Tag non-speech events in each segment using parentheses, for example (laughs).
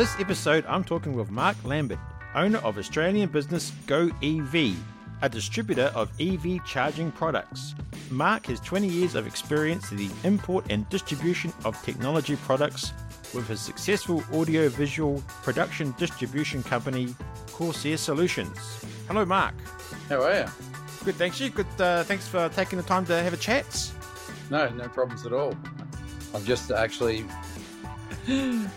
This episode, I'm talking with Mark Lampard, owner of Australian business Go EV, a distributor of EV charging products. Mark has 20 years of experience in the import and distribution of technology products with his successful audio-visual production distribution company, Corsair Solutions. Hello, Mark. How are you? Good, thanks you. Good, uh, thanks for taking the time to have a chat. No, no problems at all. I've just actually.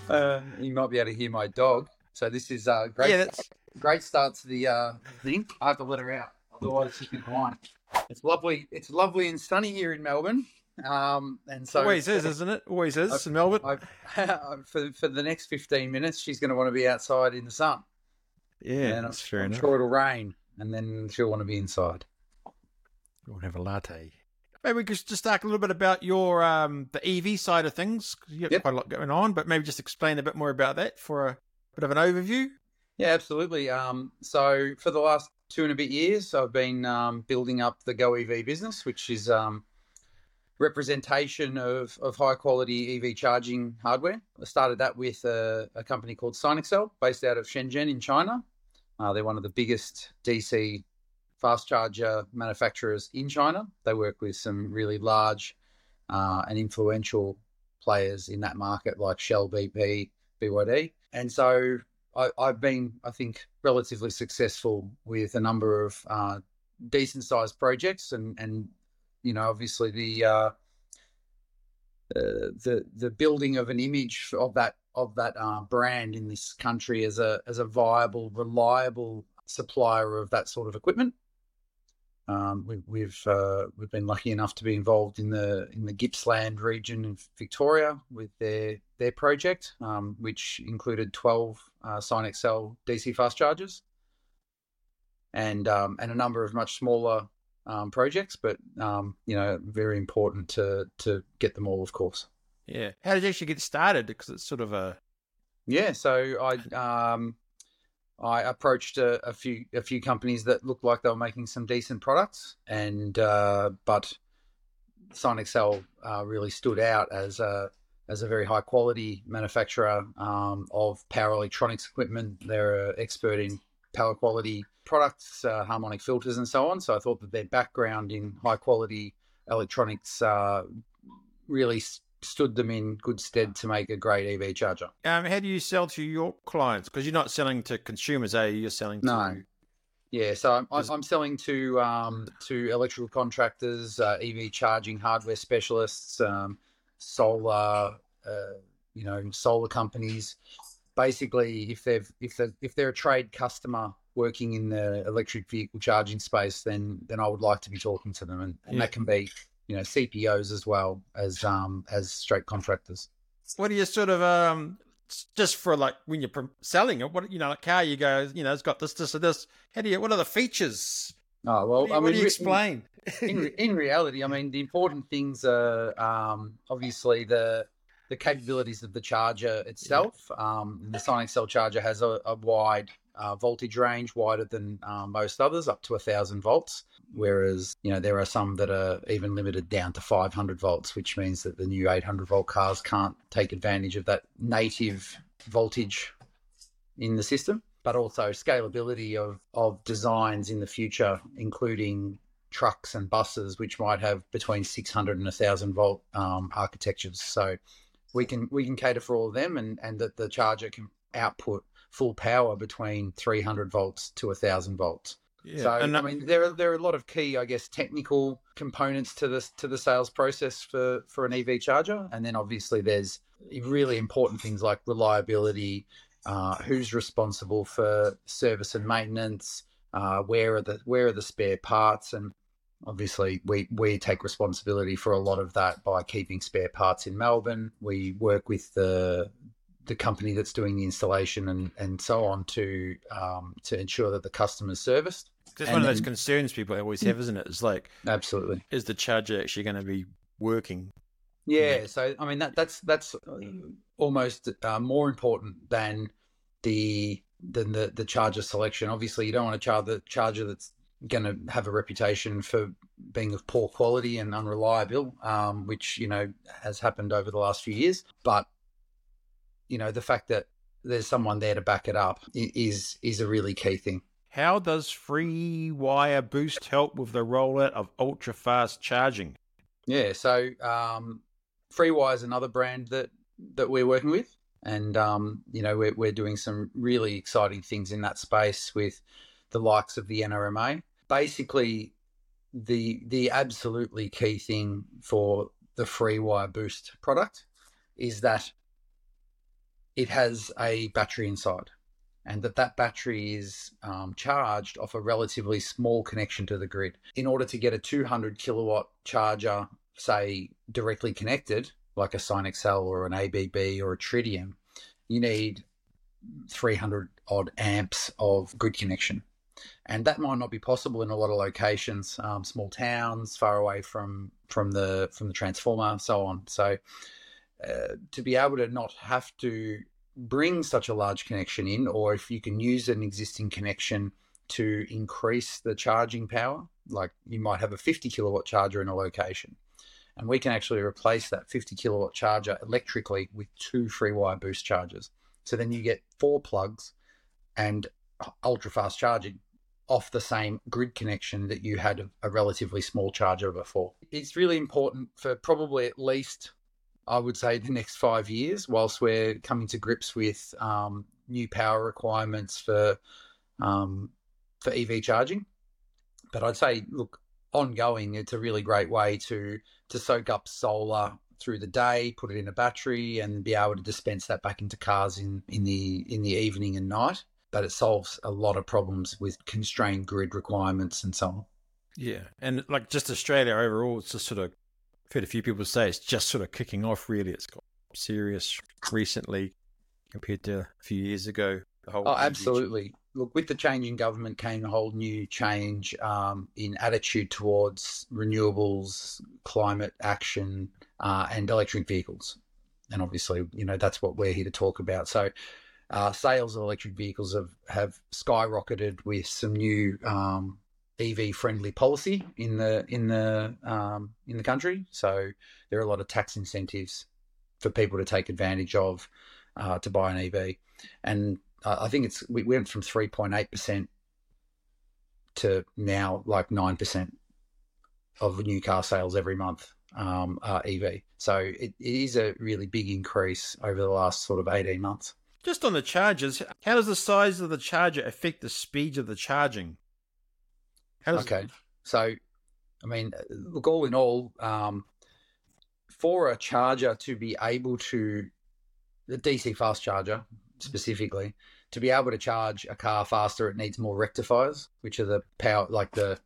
Uh, (laughs) you might be able to hear my dog. So this is uh, great. Yeah, Great start to the uh, thing. I have to let her out, otherwise she can whine. It's lovely. It's lovely and sunny here in Melbourne. Um, and so always is, isn't it? Always is in Melbourne. I've, (laughs) for for the next fifteen minutes, she's going to want to be outside in the sun. yeah, and that's I'm, fair I'm enough. sure it'll rain, and then she'll want to be inside. We'll have a latte. Maybe we could just talk a little bit about your um, the EV side of things. You've got Yep. quite a lot going on, but maybe just explain a bit more about that for a bit of an overview. Yeah, absolutely. Um, so for the last two and a bit years, I've been um, building up the Go EV business, which is um, representation of, of high quality EV charging hardware. I started that with a, a company called Sinexcel, based out of Shenzhen in China. Uh, they're one of the biggest DC fast charger manufacturers in China. They work with some really large uh, and influential players in that market, like Shell, BP, BYD. And so I, I've been, I think, relatively successful with a number of uh, decent sized projects, and and you know, obviously the uh, uh, the the building of an image of that of that uh, brand in this country as a as a viable, reliable supplier of that sort of equipment. Um, we, we've uh, we've been lucky enough to be involved in the in the Gippsland region of Victoria with their their project, um, which included twelve uh, Sinexcel DC fast chargers, and um, and a number of much smaller um, projects, but um, you know very important to to get them all, of course. Yeah. How did you actually get started? Because it's sort of a Yeah, so I um, I approached a, a few a few companies that looked like they were making some decent products, and uh, but Sinexcel uh, really stood out as a as a very high quality manufacturer um, of power electronics equipment. They're an expert in power quality products, uh, harmonic filters, and so on. So I thought that their background in high quality electronics uh, really stood them in good stead to make a great EV charger. um, how do you sell to your clients? Because you're not selling to consumers, are you? You're selling to No. Yeah, so I'm, I'm selling to um, to electrical contractors, uh, EV charging hardware specialists, um, solar, uh, you know, solar companies. Basically, if they've if they if they're a trade customer working in the electric vehicle charging space, then then I would like to be talking to them, and, and Yeah. that can be you know CPOs as well as um, as straight contractors. What are you sort of um just for like when you're selling it? What you know, like car you go, you know, it's got this, this, and this. How do you? What are the features? Oh well, What do you, I what mean, do you explain? in, re- in reality, I mean, the important things are um, obviously the the capabilities of the charger itself. Um, the Sinexcel charger has a, a wide uh, voltage range, wider than uh, most others, up to a thousand volts. Whereas, you know, there are some that are even limited down to 500 volts, which means that the new 800 volt cars can't take advantage of that native voltage in the system. But also scalability of, of designs in the future, including trucks and buses, which might have between 600 and 1,000 volt um, architectures. So we can we can cater for all of them, and and that the charger can output full power between 300 volts to 1,000 volts. Yeah, So and I mean, there are there are a lot of key, I guess, technical components to this to the sales process for for an EV charger, and then obviously there's really important things like reliability, uh, who's responsible for service and maintenance, uh, where are the where are the spare parts, and obviously we we take responsibility for a lot of that by keeping spare parts in Melbourne. We work with the the company that's doing the installation and, and so on to um, to ensure that the customer's serviced. It's one of those then- concerns people always have, isn't it? It's like, Absolutely. is the charger actually going to be working? Yeah, Yeah. so I mean that that's that's uh, almost uh, more important than the than the the charger selection. Obviously, you don't want to charge the charger that's going to have a reputation for being of poor quality and unreliable, um, which you know has happened over the last few years. But you know the fact that there's someone there to back it up is is a really key thing. How does FreeWire Boost help with the rollout of ultra fast charging? Yeah, so um, FreeWire is another brand that that we're working with, and um, you know we're we're doing some really exciting things in that space with the likes of the NRMA. Basically, the the absolutely key thing for the FreeWire Boost product is that it has a battery inside and that that battery is um, charged off a relatively small connection to the grid. In order to get a 200 kilowatt charger, say directly connected, like a Sinexcel or an ABB or a Tritium, you need 300 odd amps of grid connection. And that might not be possible in a lot of locations, um, small towns, far away from from the from the transformer, so on. So, uh, to be able to not have to bring such a large connection in, or if you can use an existing connection to increase the charging power, like you might have a 50 kilowatt charger in a location, and we can actually replace that 50 kilowatt charger electrically with two FreeWire Boost chargers. So then you get four plugs and ultra fast charging off the same grid connection that you had a relatively small charger before. It's really important for probably at least I would say, the next five years, whilst we're coming to grips with um, new power requirements for um, for EV charging. But I'd say, look, ongoing, it's a really great way to to soak up solar through the day, put it in a battery, and be able to dispense that back into cars in in the in the evening and night. But it solves a lot of problems with constrained grid requirements and so on. Yeah, and like just Australia overall, it's just sort of heard a few people say it's just sort of kicking off. Really, it's got serious recently compared to a few years ago. oh, absolutely. Look, with the change in government came a whole new change um, in attitude towards renewables, climate action, uh, and electric vehicles. And obviously, you know, that's what we're here to talk about. So, uh, sales of electric vehicles have, have skyrocketed with some new um, EV friendly policy in the in the um, in the country. So there are a lot of tax incentives for people to take advantage of uh, to buy an EV, and uh, I think it's we went from three point eight percent to now like nine percent of new car sales every month um, are EV. So it, it is a really big increase over the last sort of eighteen months. Just on the chargers, how does the size of the charger affect the speed of the charging? Okay. So, I mean, look, all in all, um, for a charger to be able to, the DC fast charger specifically, to be able to charge a car faster, it needs more rectifiers, which are the power, like the,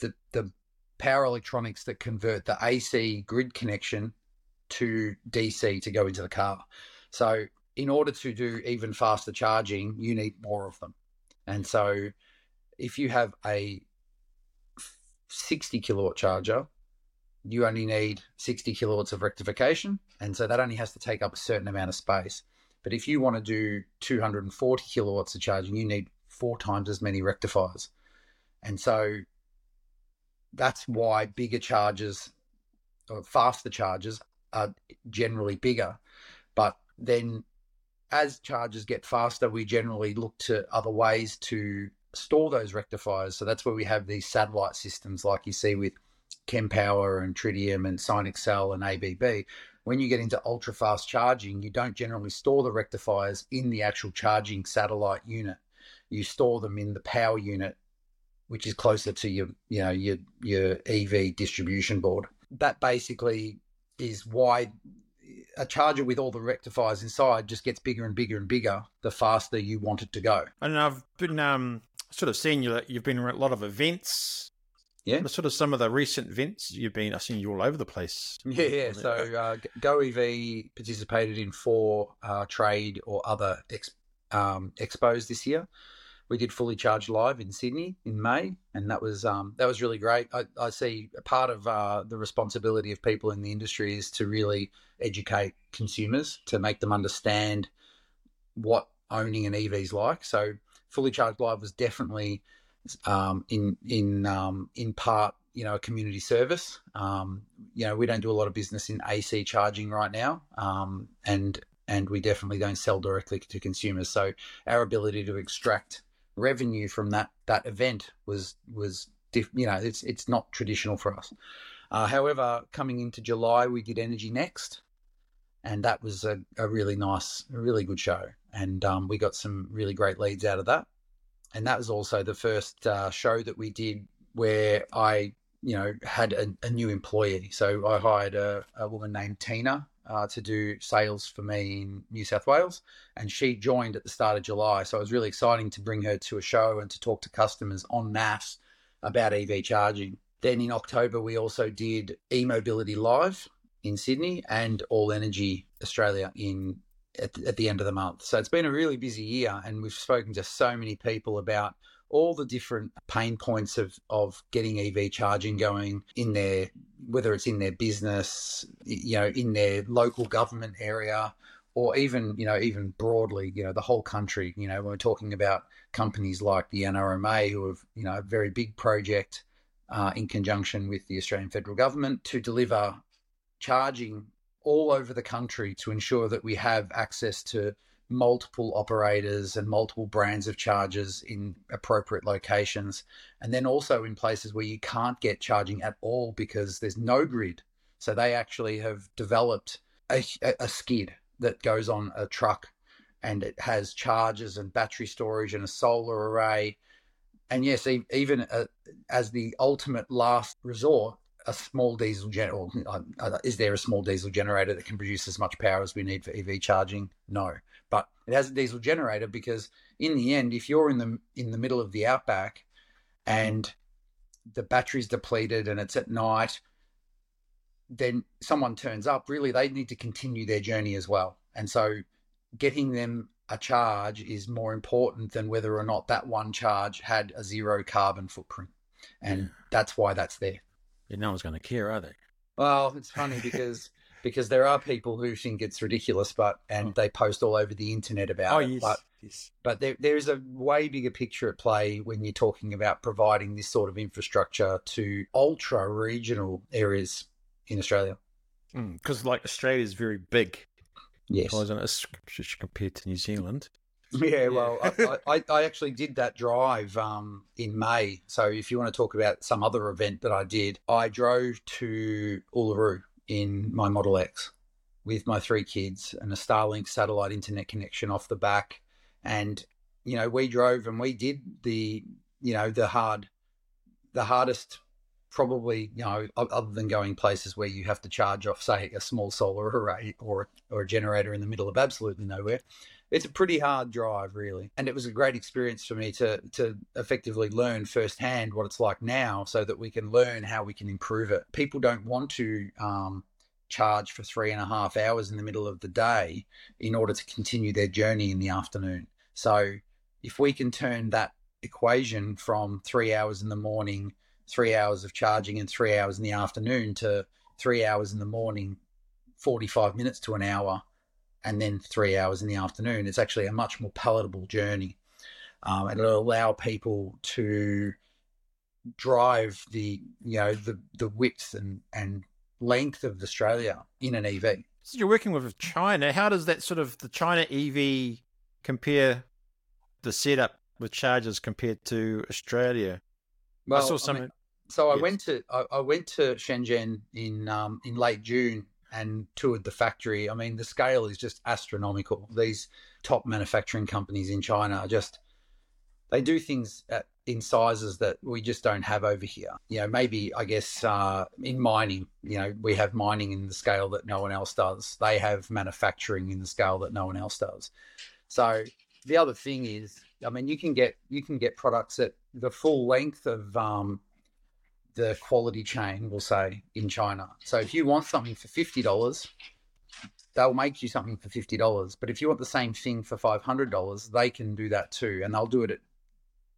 the, the power electronics that convert the AC grid connection to DC to go into the car. So, in order to do even faster charging, you need more of them. And so, if you have a 60 kilowatt charger, you only need 60 kilowatts of rectification. And so that only has to take up a certain amount of space. But if you want to do 240 kilowatts of charging, you need four times as many rectifiers. And so that's why bigger chargers or faster chargers are generally bigger. But then as chargers get faster, we generally look to other ways to store those rectifiers. So that's where we have these satellite systems like you see with Kempower and Tritium and Sinexcel and ABB. When you get into ultra fast charging, you don't generally store the rectifiers in the actual charging satellite unit. You store them in the power unit, which is closer to your, you know, your your EV distribution board. That basically is why a charger with all the rectifiers inside just gets bigger and bigger and bigger the faster you want it to go. And I've been um, sort of seen you. You've been at a lot of events. Yeah, sort of some of the recent events you've been. I've seen you all over the place. (laughs) Yeah, yeah. So uh, Go EV participated in four uh, trade or other ex, um, expos this year. We did fully charged live in Sydney in May, and that was um, that was really great. I, I see a part of uh, the responsibility of people in the industry is to really educate consumers to make them understand what owning an EV is like. So Fully Charged Live was definitely um, in in um, in part, you know, a community service. Um, you know, we don't do a lot of business in AC charging right now, um, and and we definitely don't sell directly to consumers. So our ability to extract revenue from that that event was was you know it's it's not traditional for us. Uh, however, coming into July, we did Energy Next, and that was a, a really nice, a really good show, and um, we got some really great leads out of that. And that was also the first uh, show that we did where I, you know, had a, a new employee. So I hired a, a woman named Tina uh, to do sales for me in New South Wales, and she joined at the start of July. So it was really exciting to bring her to a show and to talk to customers en masse about EV charging. Then in October, we also did e-mobility live in Sydney and All Energy Australia in at, at the end of the month. So it's been a really busy year, and we've spoken to so many people about all the different pain points of of getting EV charging going in their whether it's in their business, you know, in their local government area, or even you know even broadly, you know, the whole country. You know, when we're talking about companies like the NRMA, who have you know a very big project uh, in conjunction with the Australian federal government to deliver charging all over the country to ensure that we have access to multiple operators and multiple brands of chargers in appropriate locations. And then also in places where you can't get charging at all because there's no grid. So they actually have developed a, a skid that goes on a truck and it has chargers and battery storage and a solar array. And yes, even uh, as the ultimate last resort, a small diesel generator. Uh, uh, is there a small diesel generator that can produce as much power as we need for EV charging? No, but it has a diesel generator because in the end, if you're in the in the middle of the outback and the battery's depleted and it's at night, then someone turns up. Really, they need to continue their journey as well, and so getting them a charge is more important than whether or not that one charge had a zero carbon footprint, and that's why that's there no one's going to care, are they? Well, it's funny because because there are people who think it's ridiculous, but and oh. they post all over the internet about oh, it. Yes, but yes. but there there is a way bigger picture at play when you're talking about providing this sort of infrastructure to ultra regional areas in Australia. Because mm, like Australia is very big. Yes. Compared to New Zealand. (laughs) Yeah, well, I, I, I, actually did that drive um, in May. So if you want to talk about some other event that I did, I drove to Uluru in my Model X with my three kids and a Starlink satellite internet connection off the back. And, you know, we drove and we did the, you know, the hard, the hardest probably, you know, other than going places where you have to charge off, say, a small solar array or, or a generator in the middle of absolutely nowhere it's a pretty hard drive, really. And it was a great experience for me to to effectively learn firsthand what it's like now, so that we can learn how we can improve it. People don't want to um, charge for three and a half hours in the middle of the day in order to continue their journey in the afternoon. So if we can turn that equation from three hours in the morning, three hours of charging, and three hours in the afternoon to three hours in the morning, 45 minutes to an hour and then three hours in the afternoon. It's actually a much more palatable journey. Um, and it'll allow people to drive the you know the the width and and length of Australia in an EV. So you're working with China. How does that sort of the China EV compare the setup with chargers compared to Australia? Well, I saw something. I mean, so I went to I, I, went to Shenzhen in um, in late June and toured the factory. I mean, the scale is just astronomical. These top manufacturing companies in China are just they do things at, in sizes that we just don't have over here. You know, maybe I guess uh, in mining, you know, we have mining in the scale that no one else does. They have manufacturing in the scale that no one else does. So the other thing is, I mean, you can get you can get products at the full length of um, the quality chain, we'll say, in China. So if you want something for fifty dollars, they'll make you something for fifty dollars. But if you want the same thing for five hundred dollars, they can do that too, and they'll do it at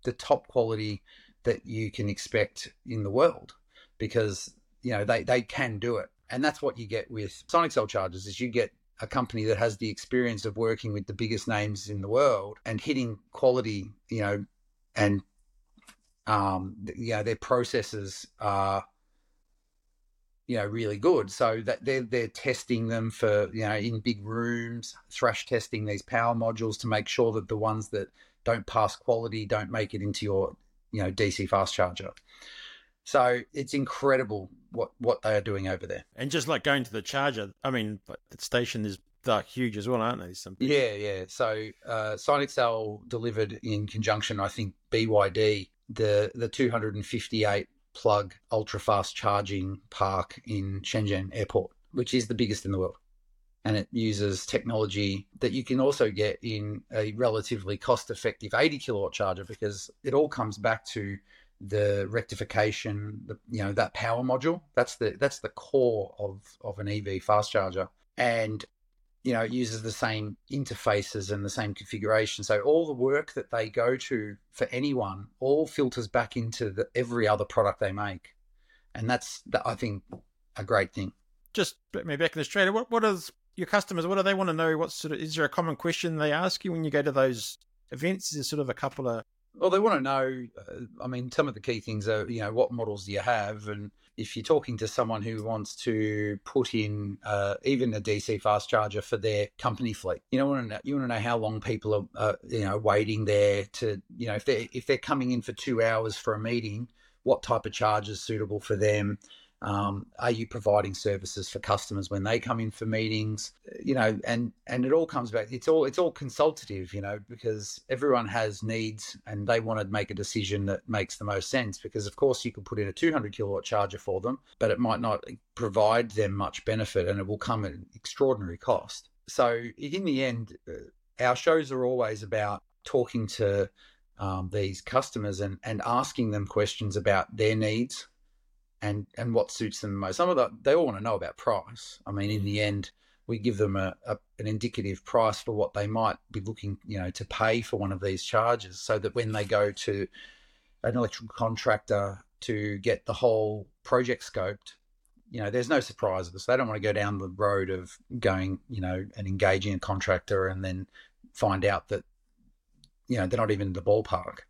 the top quality that you can expect in the world, because you know they they can do it, and that's what you get with Sinexcel chargers. Is you get a company that has the experience of working with the biggest names in the world and hitting quality, you know, and um, you know, their processes are you know really good. So that they're they're testing them for you know in big rooms, thrash testing these power modules to make sure that the ones that don't pass quality don't make it into your you know DC fast charger. So it's incredible what what they are doing over there. And just like going to the charger, I mean, the station is they're huge as well, aren't they? Some yeah, yeah. So uh, Sinexcel delivered in conjunction, I think BYD the the 258 plug ultra fast charging park in Shenzhen Airport, which is the biggest in the world. And it uses technology that you can also get in a relatively cost effective 80 kilowatt charger because it all comes back to the rectification, the, you know, that power module. That's the that's the core of of an EV fast charger. And you know, it uses the same interfaces and the same configuration. So all the work that they go to for anyone all filters back into the, every other product they make, and that's that I think a great thing. Just me back in Australia, what what is your customers? What do they want to know? What sort of is there a common question they ask you when you go to those events? Is there sort of a couple of well, they want to know. Uh, I mean, some of the key things are, you know, what models do you have, and if you're talking to someone who wants to put in uh, even a DC fast charger for their company fleet, you know, want to know, you want to know how long people are, uh, you know, waiting there to, you know, if they if they're coming in for two hours for a meeting, what type of charge is suitable for them? Um, are you providing services for customers when they come in for meetings? You know, and and it all comes back. It's all it's all consultative, you know, because everyone has needs and they want to make a decision that makes the most sense. Because of course you could put in a 200 kilowatt charger for them, but it might not provide them much benefit, and it will come at an extraordinary cost. So in the end, uh, our shows are always about talking to um, these customers and, and asking them questions about their needs and and what suits them most. Some of that they all want to know about price. I mean, in mm. the end, we give them a, a, an indicative price for what they might be looking, you know, to pay for one of these charges, so that when they go to an electrical contractor to get the whole project scoped, you know, there's no surprises. They don't want to go down the road of going, you know, and engaging a contractor and then find out that, you know, they're not even in the ballpark.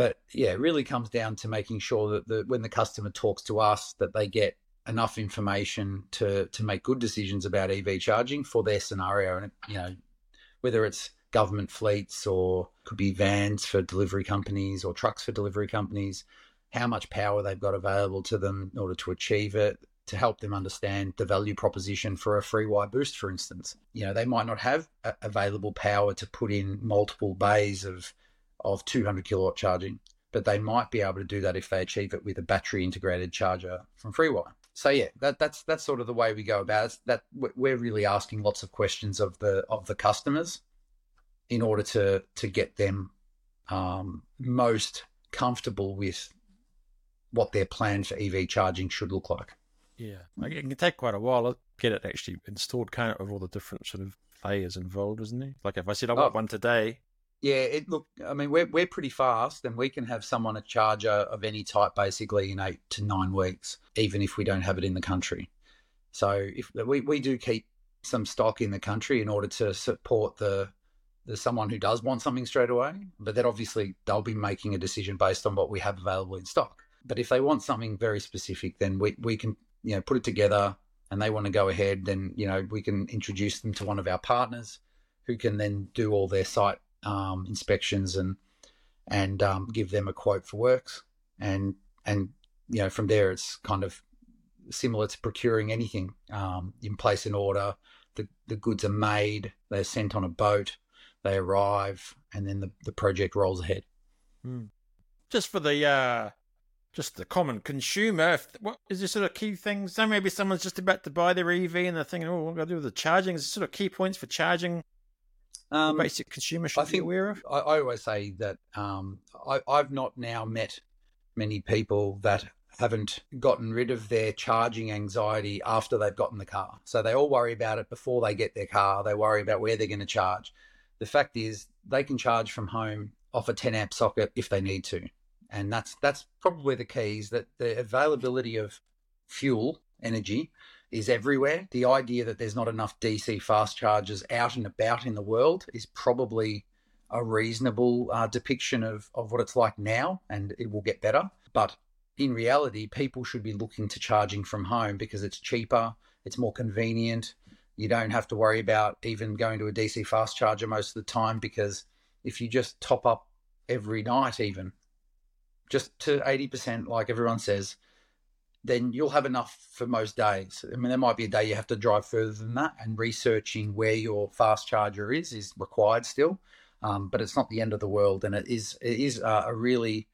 But yeah, it really comes down to making sure that the, when the customer talks to us, that they get enough information to to make good decisions about EV charging for their scenario, and you know whether it's government fleets or could be vans for delivery companies or trucks for delivery companies, how much power they've got available to them in order to achieve it, to help them understand the value proposition for a FreeWire boost, for instance. You know, they might not have available power to put in multiple bays of of 200 kilowatt charging, but they might be able to do that if they achieve it with a battery integrated charger from FreeWire. So yeah, that, that's that's sort of the way we go about it. That we're really asking lots of questions of the of the customers in order to to get them um, most comfortable with what their plan for EV charging should look like. Yeah, it can take quite a while to get it actually installed, kind of, with all the different sort of players involved, isn't it? Like if I said I want oh. one today, yeah, it look. I mean, we're we're pretty fast, and we can have someone a charger uh, of any type basically in eight to nine weeks, even if we don't have it in the country. So if we we do keep some stock in the country in order to support the the someone who does want something straight away, but then obviously they'll be making a decision based on what we have available in stock. But if they want something very specific, then we we can you know put it together, and they want to go ahead, then you know we can introduce them to one of our partners who can then do all their site um, inspections and and um, give them a quote for works. And and you know from there it's kind of similar to procuring anything um, in place an order. The, the goods are made they're sent on a boat they arrive and then the, the project rolls ahead. Hmm. just for the uh just the common consumer if, what is there sort of key things so maybe someone's just about to buy their ev and they're thinking oh what am i going to do with the charging? Is sort of key points for charging um, basic consumer should I think, be aware of? I, I always say that um, I, I've not now met many people that haven't gotten rid of their charging anxiety after they've gotten the car. So they all worry about it before they get their car. They worry about where they're going to charge. The fact is, they can charge from home off a 10 amp socket if they need to. And that's that's probably the key is that the availability of fuel energy is everywhere. The idea that there's not enough DC fast chargers out and about in the world is probably a reasonable uh, depiction of, of what it's like now, and it will get better. But in reality, people should be looking to charging from home because it's cheaper, it's more convenient. You don't have to worry about even going to a DC fast charger most of the time because if you just top up every night, even just to 80%, like everyone says, then you'll have enough for most days. I mean, there might be a day you have to drive further than that, and researching where your fast charger is is required still. Um, but it's not the end of the world, and it is it is uh, a really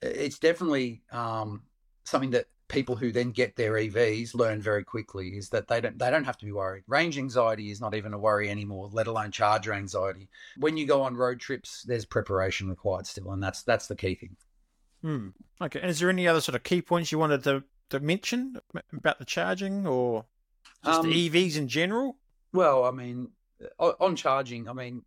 it's definitely um, something that people who then get their EVs learn very quickly is that they don't they don't have to be worried. Range anxiety is not even a worry anymore, let alone charger anxiety. When you go on road trips, there's preparation required still, and that's that's the key thing. Hmm. Okay. And is there any other sort of key points you wanted to, to mention about the charging or just um, the EVs in general? Well, I mean, on charging, I mean,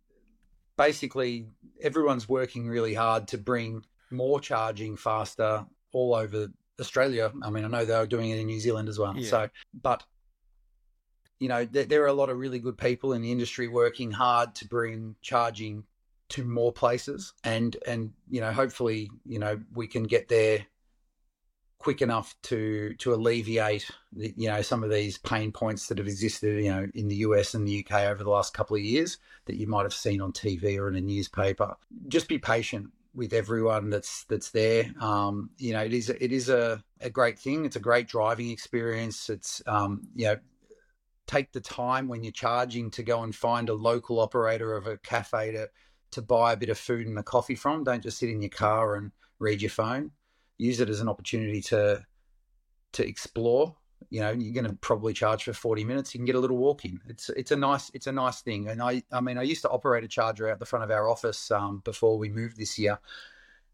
basically everyone's working really hard to bring more charging faster all over Australia. I mean, I know they're doing it in New Zealand as well. Yeah. So, but you know, there, there, are a lot of really good people in the industry working hard to bring charging to more places, and and you know, hopefully, you know, we can get there quick enough to to alleviate the, you know some of these pain points that have existed you know in the US and the UK over the last couple of years that you might have seen on TV or in a newspaper just be patient with everyone that's that's there. Um, you know, it is it is a, a great thing. It's a great driving experience. It's um, you know, take the time when you're charging to go and find a local operator of a cafe to to buy a bit of food and a coffee from. Don't just sit in your car and read your phone. Use it as an opportunity to to explore. You know you're going to probably charge for 40 minutes. You can get a little walk in. It's it's a nice it's a nice thing. And i i mean i used to operate a charger out the front of our office um, before we moved this year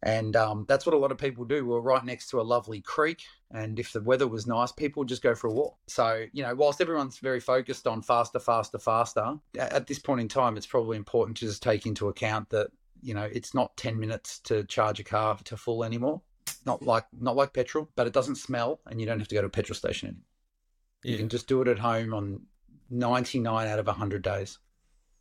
and um, that's what a lot of people do we're right next to a lovely creek and if the weather was nice people would just go for a walk so you know whilst everyone's very focused on faster faster faster at this point in time it's probably important to just take into account that you know it's not 10 minutes to charge a car to full anymore not like not like petrol, but it doesn't smell, and you don't have to go to a petrol station anymore. Yeah. You can just do it at home on ninety nine out of hundred days.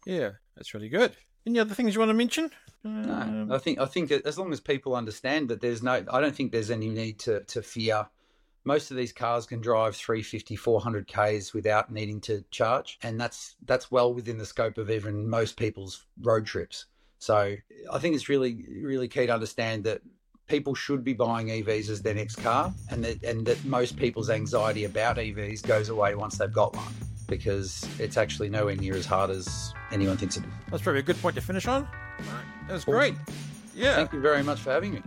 Yeah, that's really good. Any other things you want to mention? No, I um, think I think as long as people understand that there's no, I don't think there's any need to to fear. Most of these cars can drive 350, 400 k's without needing to charge, and that's that's well within the scope of even most people's road trips. So I think it's really really key to understand that people should be buying EVs as their next car, and that and that most people's anxiety about EVs goes away once they've got one because it's actually nowhere near as hard as anyone thinks it is. That's probably a good point to finish on. That was great. Yeah. Thank you very much for having me.